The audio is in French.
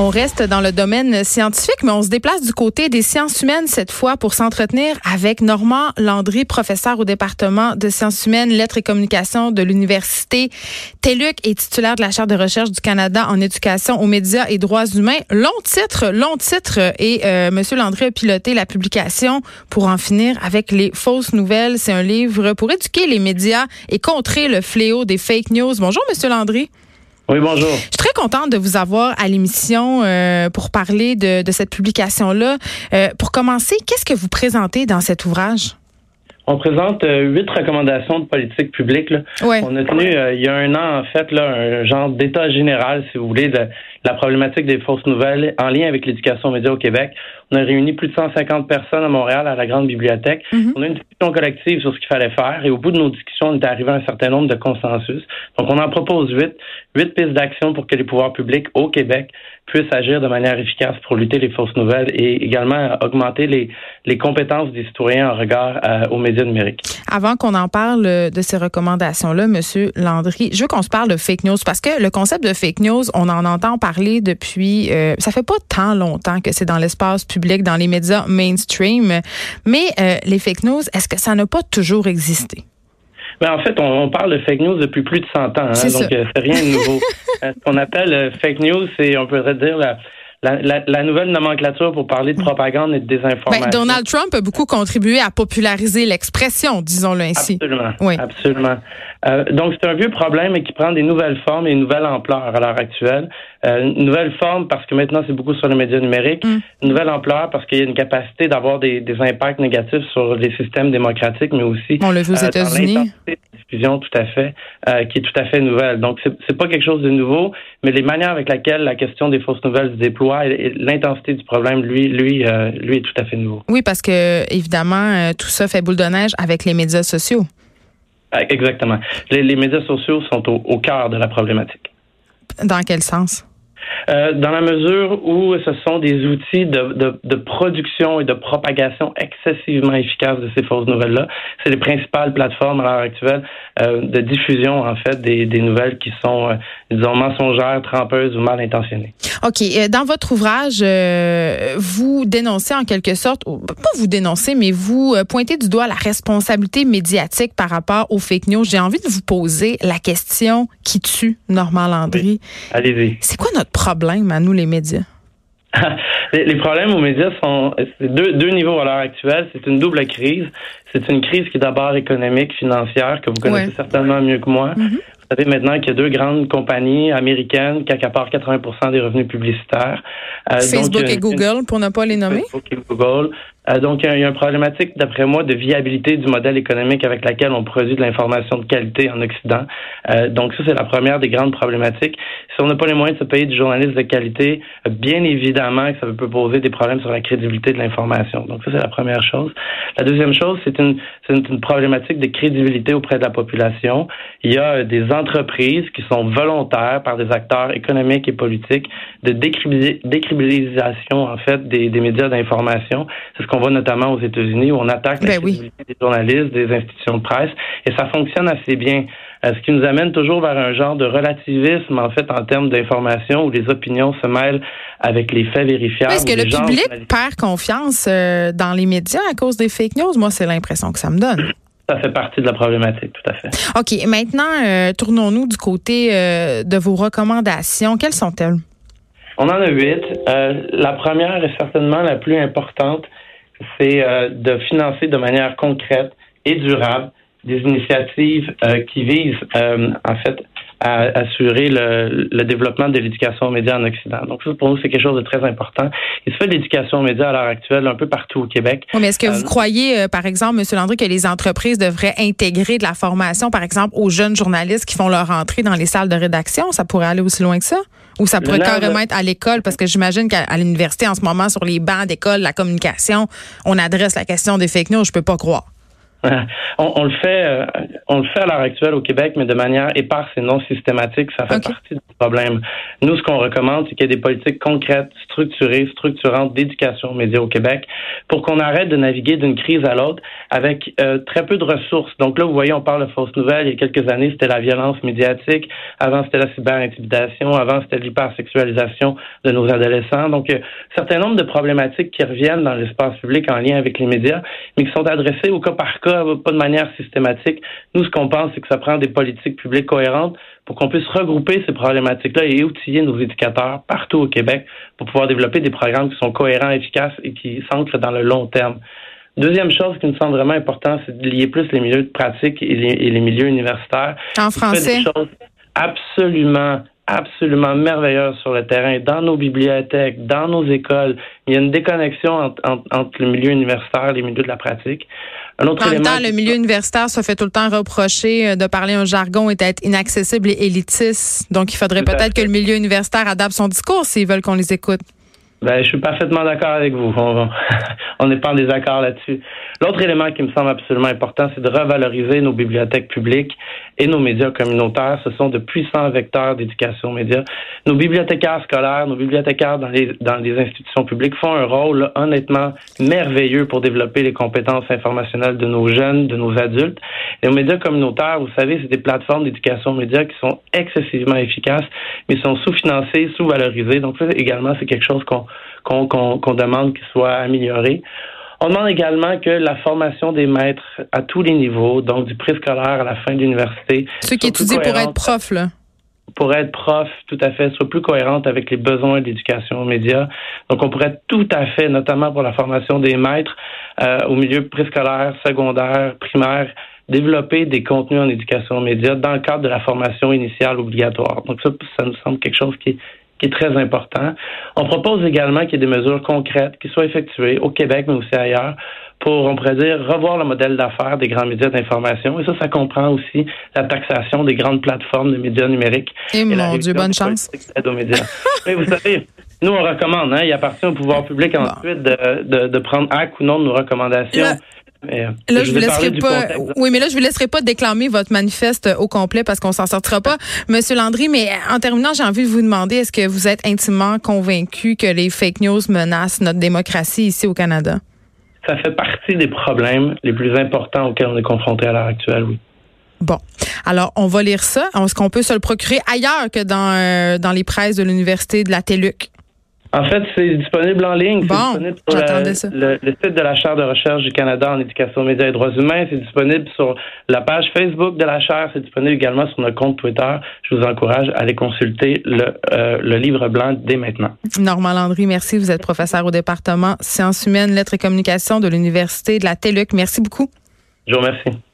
On reste dans le domaine scientifique, mais on se déplace du côté des sciences humaines cette fois pour s'entretenir avec Normand Landry, professeur au département de sciences humaines, lettres et communications de l'Université TELUC et titulaire de la Chaire de recherche du Canada en éducation aux médias et droits humains. Long titre, long titre, et euh, Monsieur Landry a piloté la publication pour en finir avec les fausses nouvelles. C'est un livre pour éduquer les médias et contrer le fléau des fake news. Bonjour, Monsieur Landry. Oui, bonjour. Je suis très contente de vous avoir à l'émission euh, pour parler de, de cette publication-là. Euh, pour commencer, qu'est-ce que vous présentez dans cet ouvrage? On présente euh, huit recommandations de politique publique. Là. Ouais. On a tenu il y a un an, en fait, là, un genre d'état général, si vous voulez, de la problématique des fausses nouvelles en lien avec l'éducation média au Québec. On a réuni plus de 150 personnes à Montréal à la Grande Bibliothèque. Mhm. On a une discussion collective sur ce qu'il fallait faire et au bout de nos discussions, on est arrivé à un certain nombre de consensus. Donc, on en propose huit, huit pistes d'action pour que les pouvoirs publics au Québec puissent agir de manière efficace pour lutter les fausses nouvelles et également augmenter les, les compétences des citoyens en regard euh, aux médias numériques. Avant qu'on en parle euh, de ces recommandations-là, Monsieur Landry, je veux qu'on se parle de fake news parce que le concept de fake news, on en entend parler depuis, euh, ça fait pas tant longtemps que c'est dans l'espace public, dans les médias mainstream, mais euh, les fake news, est-ce que ça n'a pas toujours existé? Mais en fait, on, on, parle de fake news depuis plus de 100 ans, hein, donc euh, c'est rien de nouveau. Ce qu'on appelle fake news, c'est, on pourrait dire, la, la, la, la nouvelle nomenclature pour parler de propagande et de désinformation. Ben, Donald Trump a beaucoup contribué à populariser l'expression, disons-le ainsi. Absolument. Oui. Absolument. Euh, donc, c'est un vieux problème et qui prend des nouvelles formes et une nouvelle ampleur à l'heure actuelle. Euh, une nouvelle forme parce que maintenant, c'est beaucoup sur les médias numériques. Mm. Une nouvelle ampleur parce qu'il y a une capacité d'avoir des, des impacts négatifs sur les systèmes démocratiques, mais aussi On l'a vu aux euh, États-Unis. diffusion tout à fait, euh, qui est tout à fait nouvelle. Donc, c'est pas quelque chose de nouveau, mais les manières avec lesquelles la question des fausses nouvelles se déploie et l'intensité du problème, lui, lui, euh, lui est tout à fait nouveau. Oui, parce que évidemment, euh, tout ça fait boule de neige avec les médias sociaux. Euh, Exactement. Les, les médias sociaux sont au, au cœur de la problématique. Dans quel sens? Euh, dans la mesure où ce sont des outils de, de, de, production et de propagation excessivement efficaces de ces fausses nouvelles-là. C'est les principales plateformes à l'heure actuelle euh, de diffusion, en fait, des, des nouvelles qui sont, euh, disons, mensongères, trompeuses ou mal intentionnées. OK. Euh, Dans votre ouvrage, euh, vous dénoncez en quelque sorte, pas vous dénoncez, mais vous euh, pointez du doigt la responsabilité médiatique par rapport aux fake news. J'ai envie de vous poser la question qui tue Normand Landry. Allez-y. C'est quoi notre problème à nous, les médias? les, les, problèmes aux médias sont deux, deux niveaux à l'heure actuelle. C'est une double crise. C'est une crise qui est d'abord économique, financière, que vous connaissez Ouais. certainement mieux que moi. Mhm. Vous savez maintenant qu'il y a deux grandes compagnies américaines qui accaparent 80% des revenus publicitaires. Euh, Facebook donc, et une- Google, pour ne pas les nommer. Facebook et Google. Euh, donc, il y a- une problématique, d'après moi, de viabilité du modèle économique avec laquelle on produit de l'information de qualité en Occident. Euh, donc, ça, c'est la première des grandes problématiques. Si on n'a pas les moyens de se payer du journaliste de qualité, euh, bien évidemment que ça peut poser des problèmes sur la crédibilité de l'information. Donc, ça, c'est la première chose. La deuxième chose, c'est une, une, une problématique de crédibilité auprès de la population. Il y a des entreprises qui sont volontaires par des acteurs économiques et politiques de décribili- décribilisation, en fait, des, des médias d'information. C'est ce qu'on voit notamment aux États-Unis où on attaque la Ben oui. des journalistes, des institutions de presse, et ça fonctionne assez bien. Euh, ce qui nous amène toujours vers un genre de relativisme, en fait, en termes d'information, où les opinions se mêlent avec les faits vérifiables. Est-ce que le gens- public perd confiance euh, dans les médias à cause des fake news? Moi, c'est l'impression que ça me donne. Ça fait partie de la problématique, tout à fait. OK. Maintenant, euh, tournons-nous du côté euh, de vos recommandations. Quelles sont-elles? On en a huit. Euh, la première est certainement la plus importante, c'est euh, de financer de manière concrète et durable des initiatives euh, qui visent, euh, en fait, à assurer le, le développement de l'éducation aux médias en Occident. Donc, ça, pour nous, c'est quelque chose de très important. Il se fait de l'éducation aux médias à l'heure actuelle un peu partout au Québec. Oui, mais est-ce que vous Euh, croyez, euh, par exemple, M. Landry, que les entreprises devraient intégrer de la formation, par exemple, aux jeunes journalistes qui font leur entrée dans les salles de rédaction? Ça pourrait aller aussi loin que ça? Ou ça pourrait carrément être à l'école? Parce que j'imagine qu'à l'université, en ce moment, sur les bancs d'école, la communication, on adresse la question des fake news. Je peux pas croire. On, le fait, euh, on le fait à l'heure actuelle au Québec, mais de manière éparse et non systématique. Ça fait partie du problème. Nous, ce qu'on recommande, c'est qu'il y ait des politiques concrètes, structurées, structurantes d'éducation aux médias au Québec, pour qu'on arrête de naviguer d'une crise à l'autre avec euh, très peu de ressources. Donc là, vous voyez, on parle de fausses nouvelles. Il y a quelques années, c'était la violence médiatique. Avant, c'était la cyberintimidation. Avant, c'était l'hypersexualisation de nos adolescents. Donc, un certain nombre de problématiques qui reviennent dans l'espace public en lien avec les médias, mais qui sont adressées au cas par cas pas de manière systématique. Nous, ce qu'on pense, c'est que ça prend des politiques publiques cohérentes pour qu'on puisse regrouper ces problématiques-là et outiller nos éducateurs partout au Québec pour pouvoir développer des programmes qui sont cohérents, efficaces et qui s'ancrent dans le long terme. Deuxième chose qui nous semble vraiment important, c'est de lier plus les milieux de pratique et les, milieux universitaires. En français. Absolument absolument merveilleuse sur le terrain, dans nos bibliothèques, dans nos écoles. Il y a une déconnexion entre, le milieu universitaire et les milieux de la pratique. Un autre en même temps, le milieu universitaire se fait tout le temps reprocher euh, de parler un jargon et d'être inaccessible et élitiste. Donc, il faudrait peut-être que le milieu universitaire adapte son discours s'ils veulent qu'on les écoute. Ben, je suis parfaitement d'accord avec vous. On n'est pas en désaccord là-dessus. L'autre élément qui me semble absolument important, c'est de revaloriser nos bibliothèques publiques et nos médias communautaires. Ce sont de puissants vecteurs d'éducation média. Nos bibliothécaires scolaires, nos bibliothécaires dans les, dans les institutions publiques font un rôle honnêtement merveilleux pour développer les compétences informationnelles de nos jeunes, de nos adultes. Nos médias communautaires, vous savez, c'est des plateformes d'éducation média qui sont excessivement efficaces, mais sont sous-financées, sous-valorisées. Donc ça également, c'est quelque chose qu'on qu'on demande qu'il soit amélioré. On demande également que la formation des maîtres à tous les niveaux, donc du préscolaire à la fin de l'université. Ceux qui étudient pour être prof, là. Pour être prof, tout à fait, soit plus cohérente avec les besoins de l'éducation aux médias. Donc, on pourrait tout à fait, notamment pour la formation des maîtres euh, au milieu préscolaire, secondaire, primaire, développer des contenus en éducation aux médias dans le cadre de la formation initiale obligatoire. Donc, ça, ça nous semble quelque chose qui est qui est très important. On propose également qu'il y ait des mesures concrètes qui soient effectuées au Québec, mais aussi ailleurs, pour, on pourrait dire, revoir le modèle d'affaires des grands médias d'information. Et ça, ça comprend aussi la taxation des grandes plateformes de médias numériques. Et, mon Dieu, bonne chance. Aux médias. Mais vous savez, nous, on recommande. Hein, il appartient au pouvoir public ensuite de, de, de, prendre acte ou non de nos recommandations. Euh, là, je, vous laisserai pas. Oui, mais là, je vous laisserai pas déclamer votre manifeste au complet parce qu'on s'en sortira pas, Monsieur Landry. Mais en terminant, j'ai envie de vous demander est-ce que vous êtes intimement convaincu que les fake news menacent notre démocratie ici au Canada? Ça fait partie des problèmes les plus importants auxquels on est confronté à l'heure actuelle, oui. Bon. Alors, on va lire ça. Est-ce qu'on peut se le procurer ailleurs que dans, euh, dans les presses de l'Université de la TELUC? En fait, c'est disponible en ligne. Bon, c'est disponible sur le, site de la Chaire de recherche du Canada en éducation, médias et droits humains. C'est disponible sur la page Facebook de la Chaire. C'est disponible également sur notre compte Twitter. Je vous encourage à aller consulter le, euh, le livre blanc dès maintenant. Normand Landry, merci. Vous êtes professeur au département sciences humaines, lettres et communications de l'Université de la TELUC. Merci beaucoup. Je vous remercie.